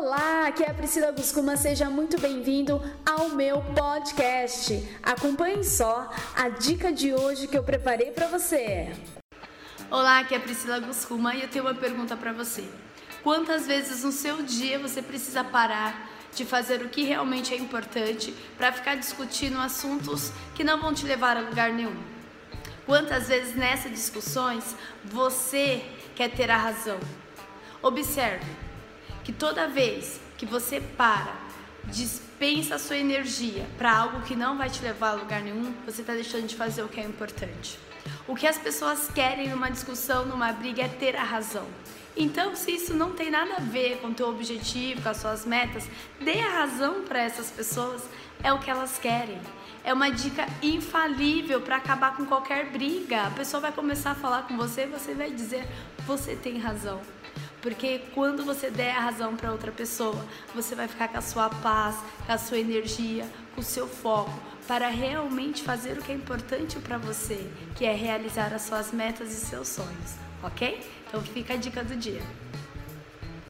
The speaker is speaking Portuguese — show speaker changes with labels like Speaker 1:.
Speaker 1: Olá, aqui é a Priscila Guscuma, seja muito bem-vindo ao meu podcast. Acompanhe só a dica de hoje que eu preparei para você.
Speaker 2: Olá, aqui é a Priscila Guscuma e eu tenho uma pergunta para você. Quantas vezes no seu dia você precisa parar de fazer o que realmente é importante para ficar discutindo assuntos que não vão te levar a lugar nenhum? Quantas vezes nessas discussões você quer ter a razão? Observe que toda vez que você para, dispensa a sua energia para algo que não vai te levar a lugar nenhum, você está deixando de fazer o que é importante. O que as pessoas querem numa discussão, numa briga, é ter a razão. Então, se isso não tem nada a ver com o teu objetivo, com as suas metas, dê a razão para essas pessoas, é o que elas querem. É uma dica infalível para acabar com qualquer briga. A pessoa vai começar a falar com você e você vai dizer: "Você tem razão". Porque quando você der a razão para outra pessoa, você vai ficar com a sua paz, com a sua energia, com o seu foco para realmente fazer o que é importante para você, que é realizar as suas metas e seus sonhos, ok? Então fica a dica do dia.